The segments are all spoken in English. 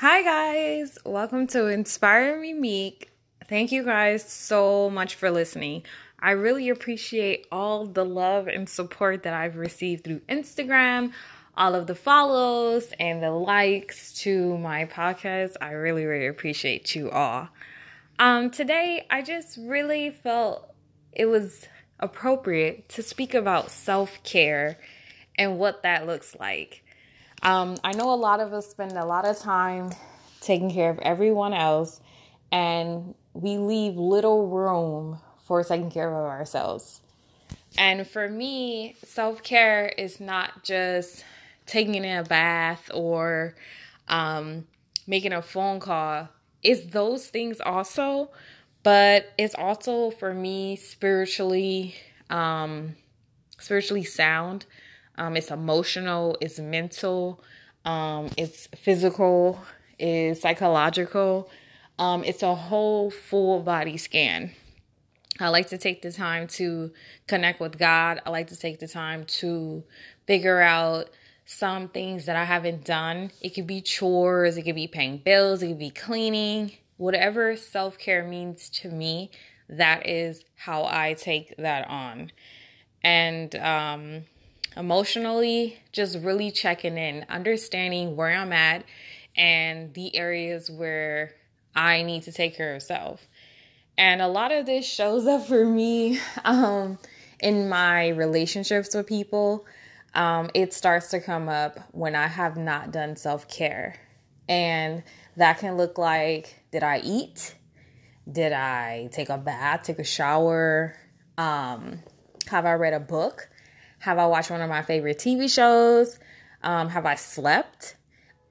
Hi, guys. Welcome to Inspire Me Meek. Thank you guys so much for listening. I really appreciate all the love and support that I've received through Instagram, all of the follows and the likes to my podcast. I really, really appreciate you all. Um, today, I just really felt it was appropriate to speak about self care and what that looks like. Um, I know a lot of us spend a lot of time taking care of everyone else, and we leave little room for taking care of ourselves. And for me, self care is not just taking in a bath or um, making a phone call. It's those things also, but it's also for me spiritually, um, spiritually sound um, it's emotional, it's mental, um, it's physical, it's psychological. Um, it's a whole full body scan. I like to take the time to connect with God. I like to take the time to figure out some things that I haven't done. It could be chores, it could be paying bills, it could be cleaning, whatever self care means to me. That is how I take that on. And um, emotionally, just really checking in, understanding where I'm at and the areas where I need to take care of self. And a lot of this shows up for me um, in my relationships with people. Um, it starts to come up when I have not done self care. And that can look like did I eat? Did I take a bath, take a shower? Um, have I read a book? Have I watched one of my favorite TV shows? Um, have I slept?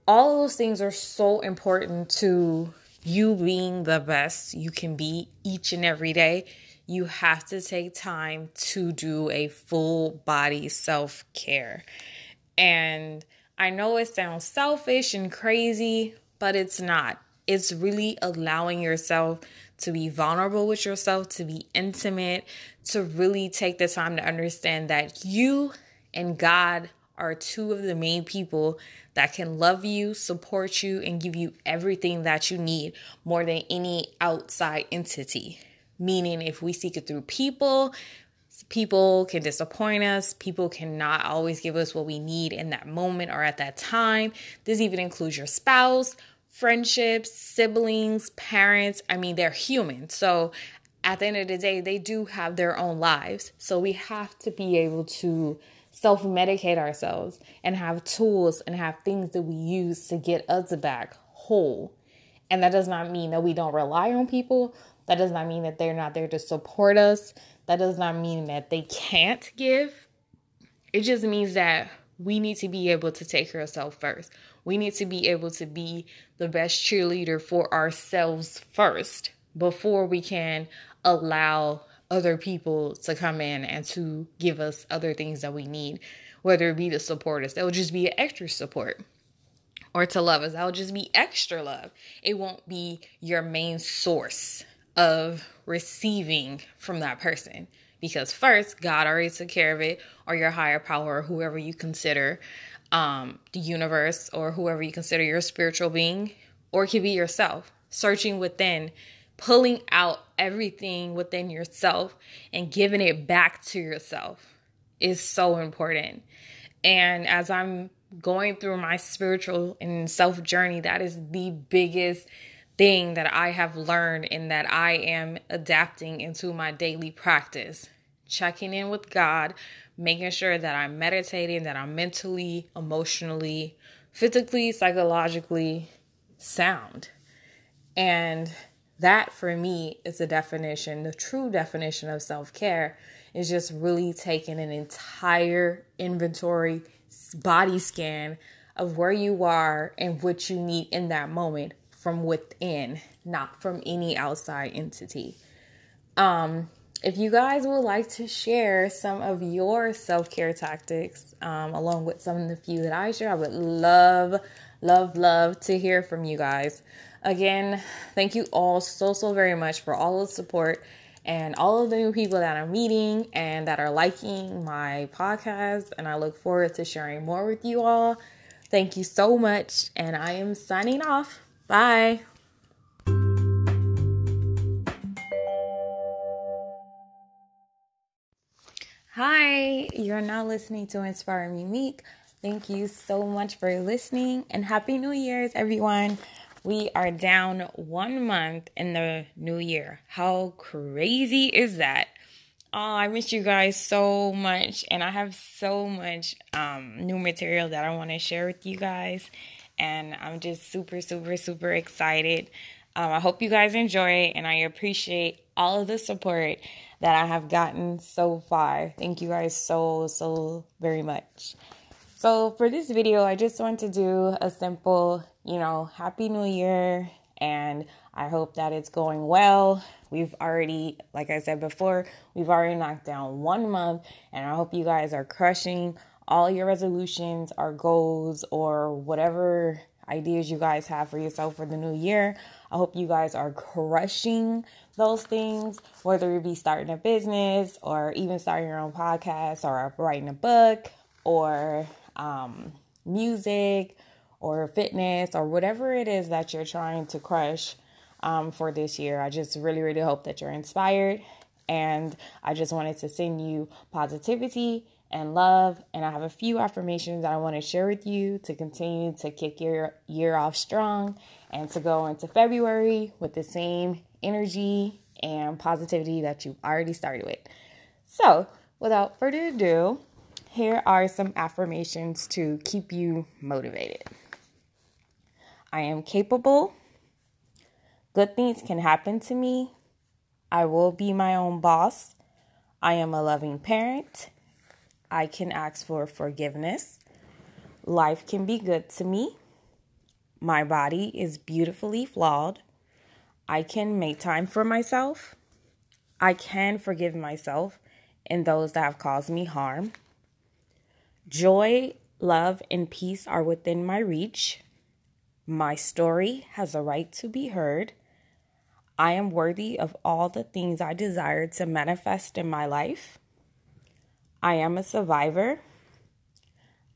All of those things are so important to you being the best you can be each and every day. You have to take time to do a full body self care. And I know it sounds selfish and crazy, but it's not. It's really allowing yourself to be vulnerable with yourself, to be intimate, to really take the time to understand that you and God are two of the main people that can love you, support you, and give you everything that you need more than any outside entity. Meaning, if we seek it through people, people can disappoint us. People cannot always give us what we need in that moment or at that time. This even includes your spouse, friendships, siblings, parents. I mean, they're human. So at the end of the day, they do have their own lives. So we have to be able to self medicate ourselves and have tools and have things that we use to get us back whole. And that does not mean that we don't rely on people. That does not mean that they're not there to support us. That does not mean that they can't give. It just means that we need to be able to take care of ourselves first. We need to be able to be the best cheerleader for ourselves first before we can allow other people to come in and to give us other things that we need, whether it be to support us, that will just be extra support. Or to love us, that will just be extra love. It won't be your main source of receiving from that person. Because first, God already took care of it, or your higher power, or whoever you consider um, the universe, or whoever you consider your spiritual being, or it could be yourself, searching within pulling out everything within yourself and giving it back to yourself is so important. And as I'm going through my spiritual and self journey, that is the biggest thing that I have learned and that I am adapting into my daily practice. Checking in with God, making sure that I'm meditating, that I'm mentally, emotionally, physically, psychologically sound. And that for me is the definition, the true definition of self care is just really taking an entire inventory body scan of where you are and what you need in that moment from within, not from any outside entity. Um, if you guys would like to share some of your self care tactics, um, along with some of the few that I share, I would love, love, love to hear from you guys. Again, thank you all so, so very much for all the support and all of the new people that I'm meeting and that are liking my podcast. And I look forward to sharing more with you all. Thank you so much, and I am signing off. Bye. Hi, you're now listening to Inspire Me Meek. Thank you so much for listening and Happy New Year's, everyone. We are down one month in the new year. How crazy is that? Oh, I miss you guys so much, and I have so much um, new material that I want to share with you guys, and I'm just super, super, super excited. Um, I hope you guys enjoy, and I appreciate all of the support that I have gotten so far. Thank you guys so, so very much. So, for this video, I just want to do a simple, you know, Happy New Year, and I hope that it's going well. We've already, like I said before, we've already knocked down one month, and I hope you guys are crushing all your resolutions or goals or whatever ideas you guys have for yourself for the new year. I hope you guys are crushing those things, whether it be starting a business or even starting your own podcast or writing a book or um, music or fitness or whatever it is that you're trying to crush um, for this year. I just really, really hope that you're inspired. And I just wanted to send you positivity and love. And I have a few affirmations that I want to share with you to continue to kick your year off strong and to go into February with the same energy and positivity that you've already started with. So, without further ado, here are some affirmations to keep you motivated. I am capable. Good things can happen to me. I will be my own boss. I am a loving parent. I can ask for forgiveness. Life can be good to me. My body is beautifully flawed. I can make time for myself. I can forgive myself and those that have caused me harm. Joy, love, and peace are within my reach. My story has a right to be heard. I am worthy of all the things I desire to manifest in my life. I am a survivor.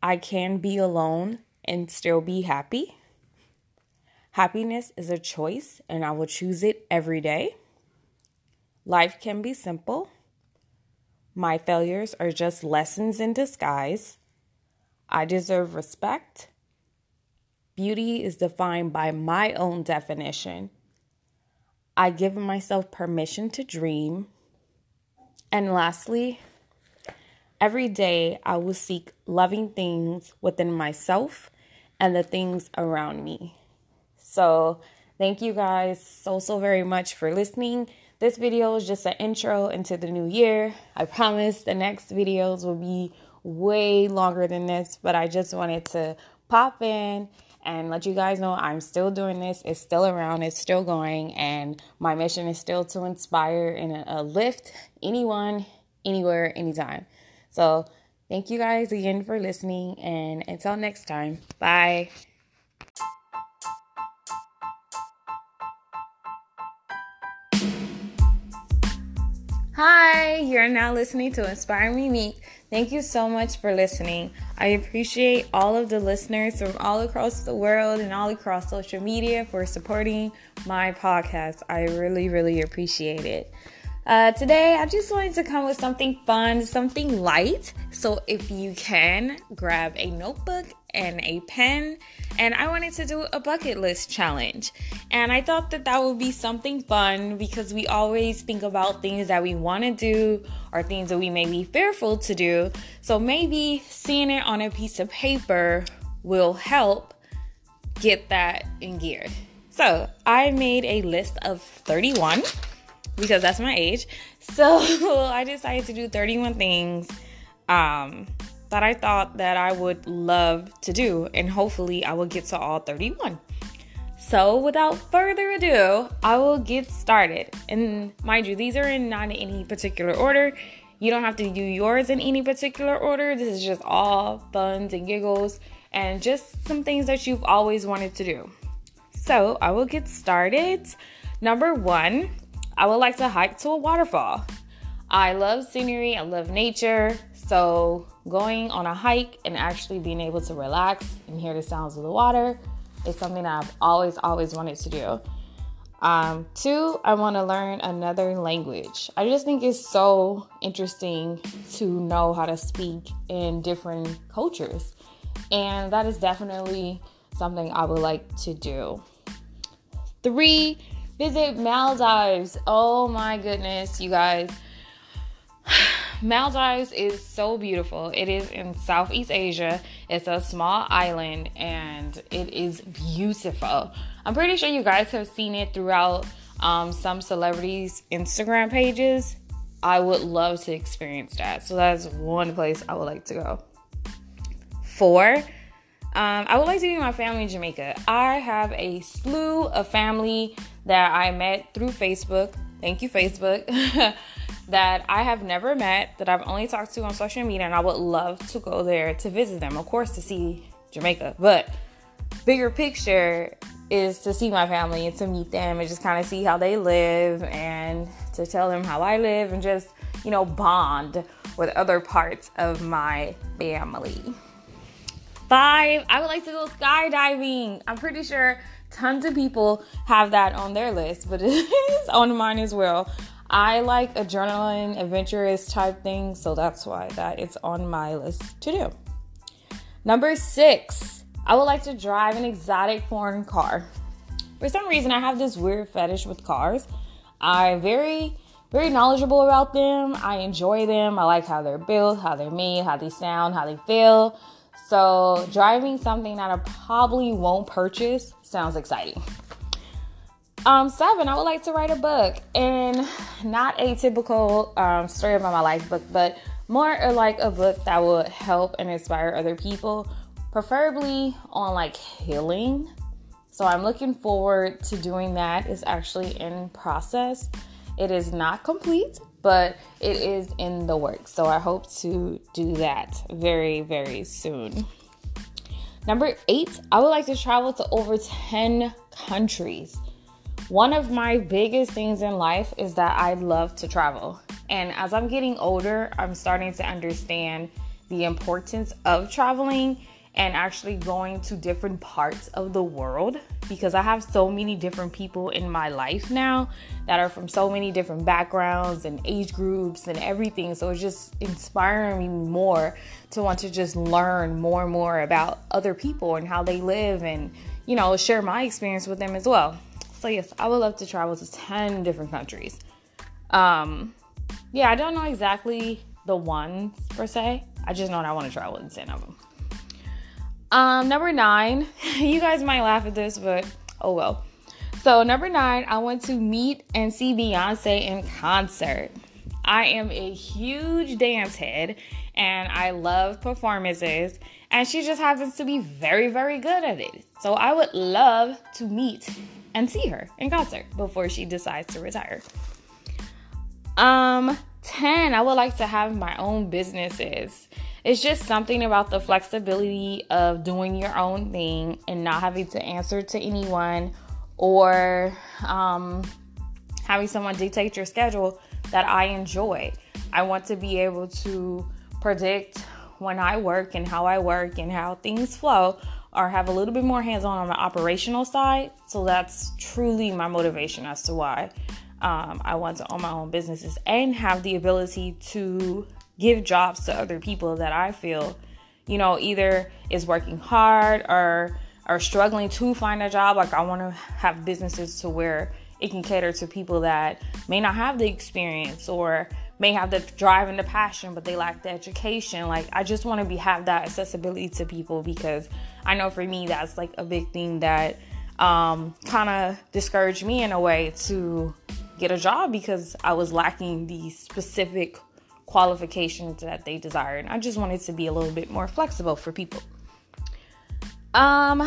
I can be alone and still be happy. Happiness is a choice, and I will choose it every day. Life can be simple. My failures are just lessons in disguise. I deserve respect. Beauty is defined by my own definition. I give myself permission to dream. And lastly, every day I will seek loving things within myself and the things around me. So, thank you guys so, so very much for listening. This video is just an intro into the new year. I promise the next videos will be way longer than this, but I just wanted to pop in and let you guys know I'm still doing this. It's still around, it's still going, and my mission is still to inspire and uh, lift anyone, anywhere, anytime. So, thank you guys again for listening, and until next time, bye. Hi, you're now listening to Inspire Me Meek. Thank you so much for listening. I appreciate all of the listeners from all across the world and all across social media for supporting my podcast. I really, really appreciate it. Uh, today, I just wanted to come with something fun, something light. So, if you can, grab a notebook and a pen. And I wanted to do a bucket list challenge. And I thought that that would be something fun because we always think about things that we want to do or things that we may be fearful to do. So maybe seeing it on a piece of paper will help get that in gear. So I made a list of 31 because that's my age. So I decided to do 31 things um, that I thought that I would love to do, and hopefully I will get to all 31. So, without further ado, I will get started. And mind you, these are in not in any particular order. You don't have to do yours in any particular order. This is just all funs and giggles and just some things that you've always wanted to do. So, I will get started. Number one, I would like to hike to a waterfall. I love scenery, I love nature, So, going on a hike and actually being able to relax and hear the sounds of the water is something I've always, always wanted to do. Um, two, I want to learn another language. I just think it's so interesting to know how to speak in different cultures. And that is definitely something I would like to do. Three, visit Maldives. Oh my goodness, you guys. Maldives is so beautiful. It is in Southeast Asia. It's a small island and it is beautiful. I'm pretty sure you guys have seen it throughout um, some celebrities' Instagram pages. I would love to experience that. So that's one place I would like to go. Four, um, I would like to meet my family in Jamaica. I have a slew of family that I met through Facebook. Thank you, Facebook. that I have never met, that I've only talked to on social media, and I would love to go there to visit them, of course, to see Jamaica. But bigger picture is to see my family and to meet them and just kind of see how they live and to tell them how I live and just, you know, bond with other parts of my family. Five, I would like to go skydiving. I'm pretty sure tons of people have that on their list, but it is on mine as well. I like adrenaline, adventurous type things, so that's why that is on my list to do. Number six, I would like to drive an exotic foreign car. For some reason, I have this weird fetish with cars. I'm very, very knowledgeable about them. I enjoy them. I like how they're built, how they're made, how they sound, how they feel. So, driving something that I probably won't purchase sounds exciting. Um, seven, I would like to write a book, and not a typical um, story about my life book, but more like a book that would help and inspire other people, preferably on like healing. So I'm looking forward to doing that. It's actually in process. It is not complete, but it is in the works. So I hope to do that very, very soon. Number eight, I would like to travel to over 10 countries. One of my biggest things in life is that I love to travel. And as I'm getting older, I'm starting to understand the importance of traveling and actually going to different parts of the world because I have so many different people in my life now that are from so many different backgrounds and age groups and everything. So it's just inspiring me more to want to just learn more and more about other people and how they live and, you know, share my experience with them as well. So yes, I would love to travel to 10 different countries. Um yeah, I don't know exactly the ones per se. I just know that I want to travel to 10 of them. Um number 9, you guys might laugh at this, but oh well. So number 9, I want to meet and see Beyonce in concert. I am a huge dance head and I love performances and she just happens to be very very good at it. So I would love to meet and see her in concert before she decides to retire. Um, 10, I would like to have my own businesses. It's just something about the flexibility of doing your own thing and not having to answer to anyone or um, having someone dictate your schedule that I enjoy. I want to be able to predict when I work and how I work and how things flow or have a little bit more hands on on the operational side. So that's truly my motivation as to why um, I want to own my own businesses and have the ability to give jobs to other people that I feel, you know, either is working hard or are struggling to find a job. Like I want to have businesses to where it can cater to people that may not have the experience or may have the drive and the passion but they lack the education like i just want to be have that accessibility to people because i know for me that's like a big thing that um, kind of discouraged me in a way to get a job because i was lacking the specific qualifications that they desired and i just wanted to be a little bit more flexible for people um,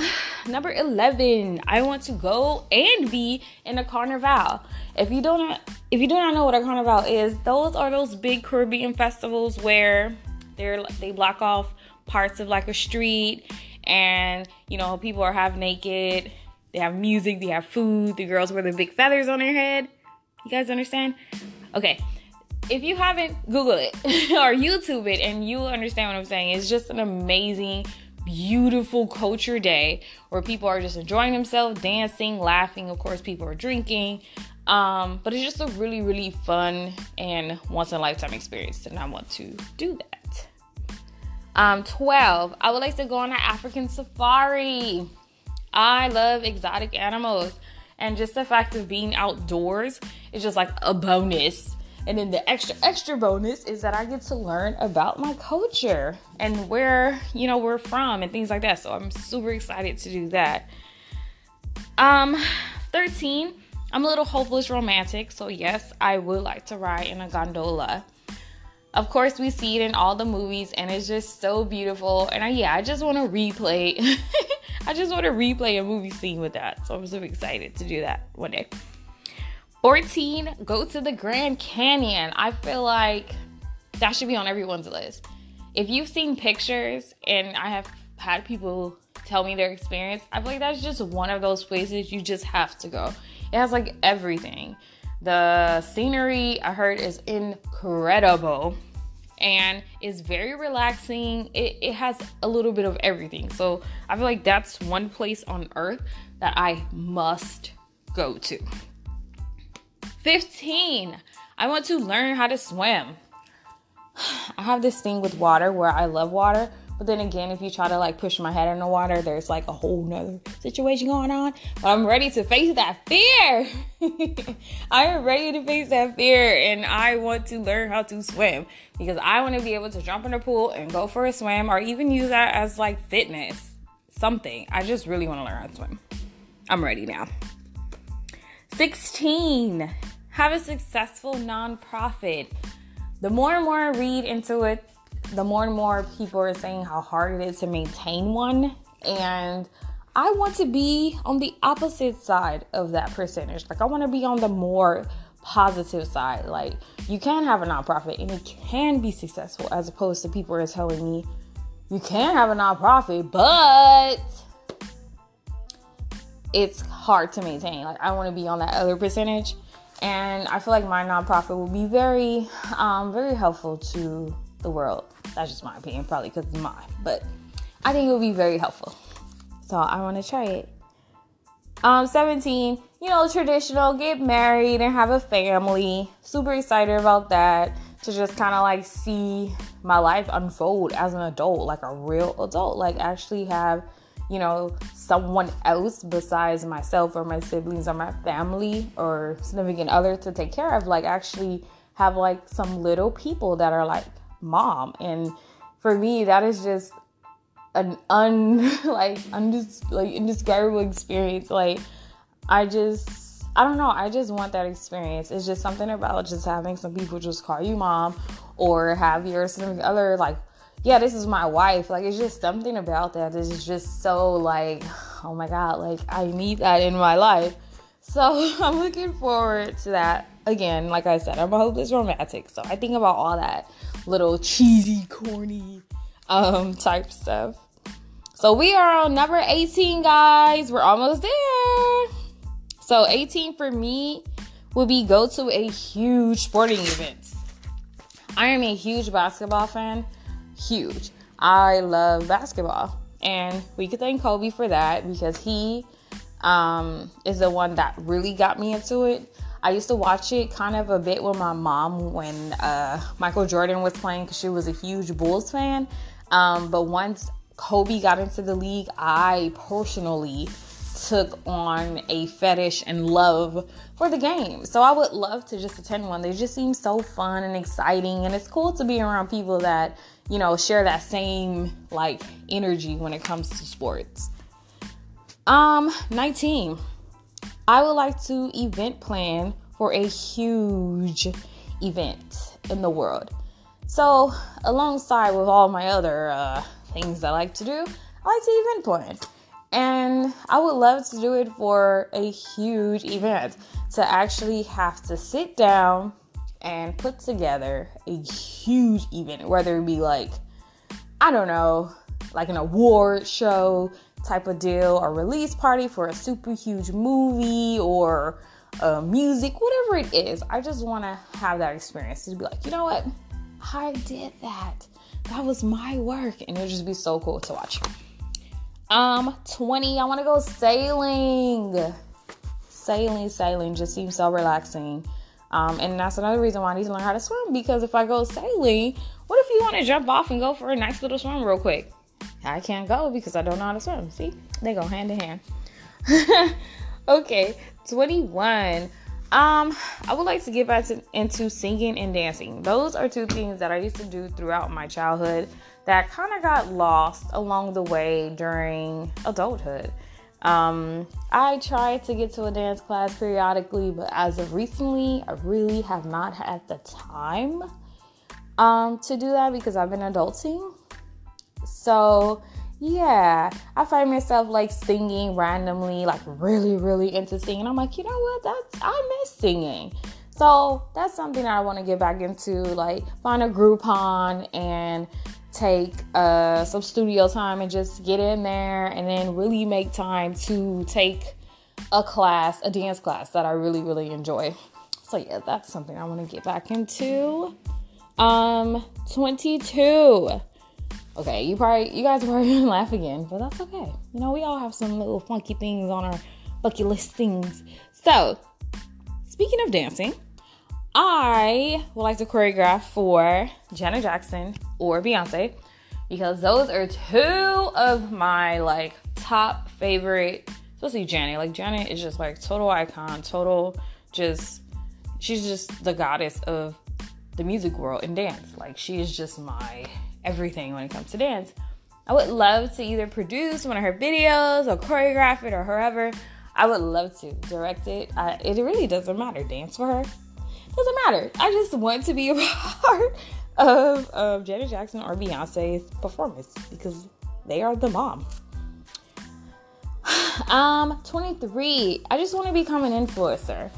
number 11, I want to go and be in a carnival. If you don't if you do not know what a carnival is, those are those big Caribbean festivals where they're they block off parts of like a street and you know people are half naked. They have music, they have food, the girls wear the big feathers on their head. You guys understand? Okay. If you haven't, Google it or YouTube it and you understand what I'm saying. It's just an amazing, beautiful culture day where people are just enjoying themselves, dancing, laughing. Of course, people are drinking. Um, but it's just a really, really fun and once in a lifetime experience, and I want to do that. Um, 12, I would like to go on an African safari. I love exotic animals, and just the fact of being outdoors is just like a bonus and then the extra extra bonus is that I get to learn about my culture and where, you know, we're from and things like that. So I'm super excited to do that. Um 13, I'm a little hopeless romantic, so yes, I would like to ride in a gondola. Of course, we see it in all the movies and it's just so beautiful. And I, yeah, I just want to replay. I just want to replay a movie scene with that. So I'm so excited to do that one day. 14, go to the Grand Canyon. I feel like that should be on everyone's list. If you've seen pictures and I have had people tell me their experience, I feel like that's just one of those places you just have to go. It has like everything. The scenery I heard is incredible and it's very relaxing. It, it has a little bit of everything. So I feel like that's one place on earth that I must go to. 15. I want to learn how to swim. I have this thing with water where I love water, but then again, if you try to like push my head in the water, there's like a whole nother situation going on. But I'm ready to face that fear. I am ready to face that fear, and I want to learn how to swim because I want to be able to jump in the pool and go for a swim, or even use that as like fitness, something. I just really want to learn how to swim. I'm ready now. 16 have a successful nonprofit. The more and more I read into it, the more and more people are saying how hard it is to maintain one. And I want to be on the opposite side of that percentage. Like, I want to be on the more positive side. Like, you can have a nonprofit and it can be successful, as opposed to people are telling me you can have a nonprofit, but it's hard to maintain. Like, I want to be on that other percentage and I feel like my nonprofit will be very, um, very helpful to the world. That's just my opinion, probably because it's mine, but I think it will be very helpful. So I want to try it. Um, 17, you know, traditional, get married and have a family. Super excited about that to just kind of like see my life unfold as an adult, like a real adult, like actually have you know, someone else besides myself or my siblings or my family or significant other to take care of. Like, actually have like some little people that are like mom. And for me, that is just an un like undis like indescribable experience. Like, I just I don't know. I just want that experience. It's just something about just having some people just call you mom or have your significant other like yeah, this is my wife. Like, it's just something about that This is just so like, oh my God, like, I need that in my life. So I'm looking forward to that. Again, like I said, I'm a hopeless romantic. So I think about all that little cheesy, corny um, type stuff. So we are on number 18, guys. We're almost there. So 18 for me would be go to a huge sporting event. I am a huge basketball fan huge. I love basketball. And we could thank Kobe for that because he um, is the one that really got me into it. I used to watch it kind of a bit with my mom when uh, Michael Jordan was playing because she was a huge Bulls fan. Um, but once Kobe got into the league, I personally took on a fetish and love for the game. So I would love to just attend one. They just seem so fun and exciting, and it's cool to be around people that you know, share that same like energy when it comes to sports. Um, 19. I would like to event plan for a huge event in the world. So, alongside with all my other uh, things I like to do, I like to event plan. And I would love to do it for a huge event to actually have to sit down and put together a huge event, whether it be like, I don't know, like an award show type of deal, or release party for a super huge movie, or uh, music, whatever it is. I just want to have that experience to be like, you know what? I did that. That was my work. And it'll just be so cool to watch. Um, 20, I want to go sailing. Sailing, sailing just seems so relaxing. Um, and that's another reason why I need to learn how to swim because if I go sailing, what if you want to jump off and go for a nice little swim real quick? I can't go because I don't know how to swim. See, they go hand in hand. okay, 21. Um, I would like to get back to, into singing and dancing. Those are two things that I used to do throughout my childhood that kind of got lost along the way during adulthood. Um, I tried to get to a dance class periodically, but as of recently, I really have not had the time um, to do that because I've been adulting. So, yeah, I find myself like singing randomly, like really, really into singing. I'm like, you know what? That's I miss singing. So that's something that I want to get back into, like find a Groupon and take uh, some studio time and just get in there and then really make time to take a class, a dance class that I really, really enjoy. So yeah, that's something I want to get back into. Um, 22. Okay, you probably you guys are probably gonna laugh again, but that's okay. You know, we all have some little funky things on our bucket list things. So, speaking of dancing, I would like to choreograph for Janet Jackson or Beyonce because those are two of my like top favorite, especially Janet. Like Janet is just like total icon, total just she's just the goddess of the music world and dance. Like she is just my everything when it comes to dance. I would love to either produce one of her videos or choreograph it or however. I would love to direct it. I, it really doesn't matter. Dance for her doesn't matter. I just want to be a part of, of Janet Jackson or Beyonce's performance because they are the mom. Um, 23. I just want to become an influencer.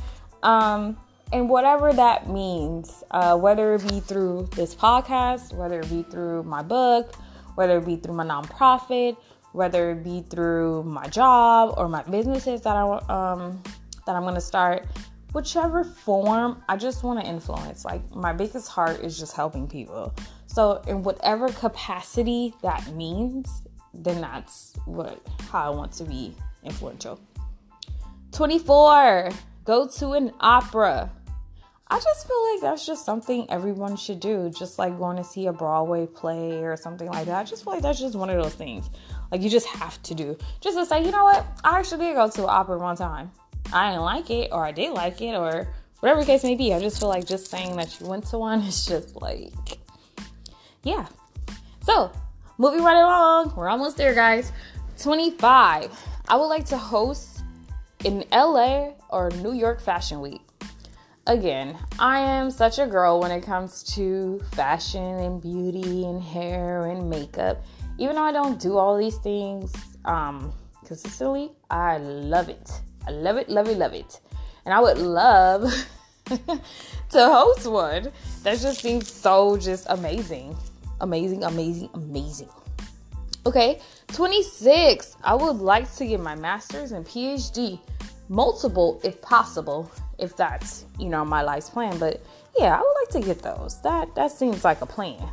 Um, and whatever that means, uh, whether it be through this podcast, whether it be through my book, whether it be through my nonprofit, whether it be through my job or my businesses that I um that I'm gonna start, whichever form, I just want to influence. Like my biggest heart is just helping people. So in whatever capacity that means, then that's what how I want to be influential. 24. Go to an opera. I just feel like that's just something everyone should do, just like going to see a Broadway play or something like that. I just feel like that's just one of those things. Like you just have to do. Just to say, you know what? I actually did go to an opera one time. I didn't like it or I did like it or whatever the case may be. I just feel like just saying that you went to one is just like, yeah. So, moving right along, we're almost there, guys. 25. I would like to host in LA or New York Fashion Week. Again, I am such a girl when it comes to fashion and beauty and hair and makeup. Even though I don't do all these things um, consistently, I love it. I love it, love it, love it. And I would love to host one. That just seems so just amazing. Amazing, amazing, amazing. Okay, 26. I would like to get my master's and PhD, multiple if possible, if that's, you know, my life's plan. But yeah, I would like to get those. That that seems like a plan.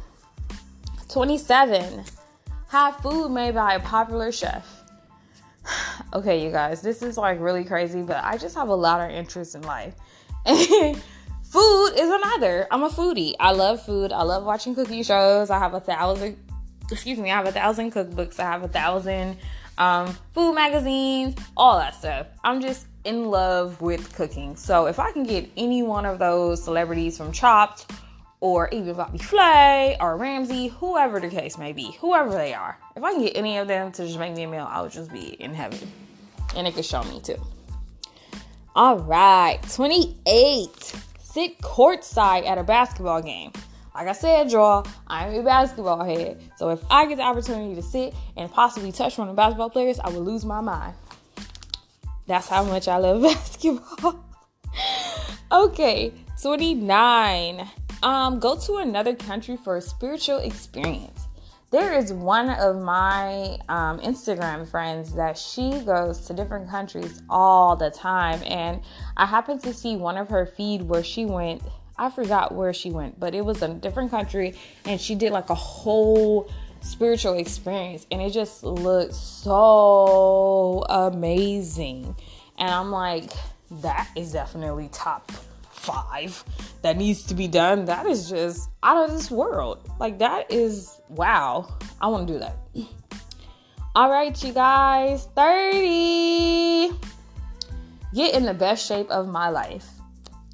27. Have food made by a popular chef okay, you guys, this is like really crazy, but I just have a lot of interest in life. Food is another. I'm a foodie. I love food. I love watching cooking shows. I have a thousand, excuse me, I have a thousand cookbooks. I have a thousand um, food magazines, all that stuff. I'm just in love with cooking. So if I can get any one of those celebrities from Chopped or even Bobby Flay or Ramsay, whoever the case may be, whoever they are. If I can get any of them to just make me a meal, I would just be in heaven. And it could show me too. All right, 28. Sit courtside at a basketball game. Like I said, draw, I'm a basketball head. So if I get the opportunity to sit and possibly touch one of the basketball players, I would lose my mind. That's how much I love basketball. okay, 29 um, go to another country for a spiritual experience. there is one of my um, Instagram friends that she goes to different countries all the time. And I happened to see one of her feed where she went, I forgot where she went, but it was a different country and she did like a whole spiritual experience and it just looked so amazing. And I'm like, that is definitely top five that needs to be done. That is just out of this world. Like, that is wow. I want to do that. All right, you guys, 30. Get in the best shape of my life.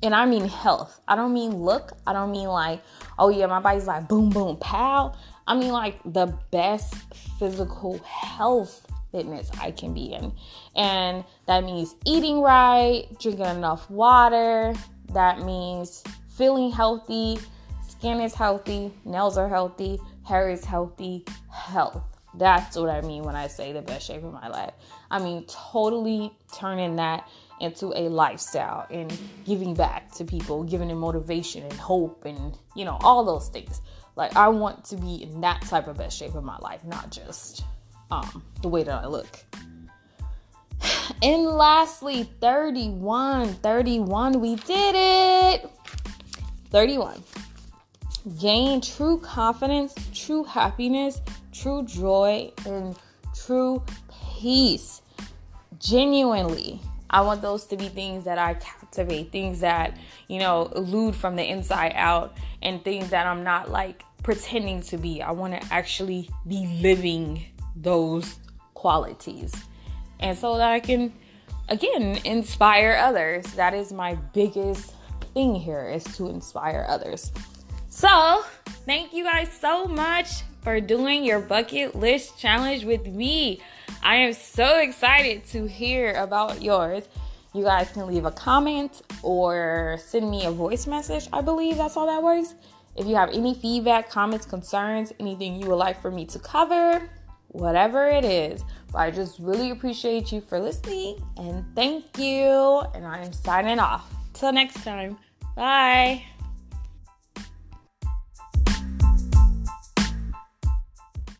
And I mean health. I don't mean look. I don't mean like, oh yeah, my body's like boom, boom, pow. I mean like the best physical health fitness I can be in. And that means eating right, drinking enough water. That means feeling healthy, skin is healthy, nails are healthy, hair is healthy, health. That's what I mean when I say the best shape of my life. I mean, totally turning that into a lifestyle and giving back to people, giving them motivation and hope and, you know, all those things. Like, I want to be in that type of best shape of my life, not just um, the way that I look. And lastly, 31. 31, we did it. 31. Gain true confidence, true happiness, true joy, and true peace. Genuinely, I want those to be things that I captivate, things that, you know, elude from the inside out, and things that I'm not like pretending to be. I want to actually be living those qualities. And so that I can, again, inspire others. That is my biggest thing here is to inspire others. So, thank you guys so much for doing your bucket list challenge with me. I am so excited to hear about yours. You guys can leave a comment or send me a voice message. I believe that's all that works. If you have any feedback, comments, concerns, anything you would like for me to cover, whatever it is. But I just really appreciate you for listening and thank you. And I am signing off. Till next time. Bye.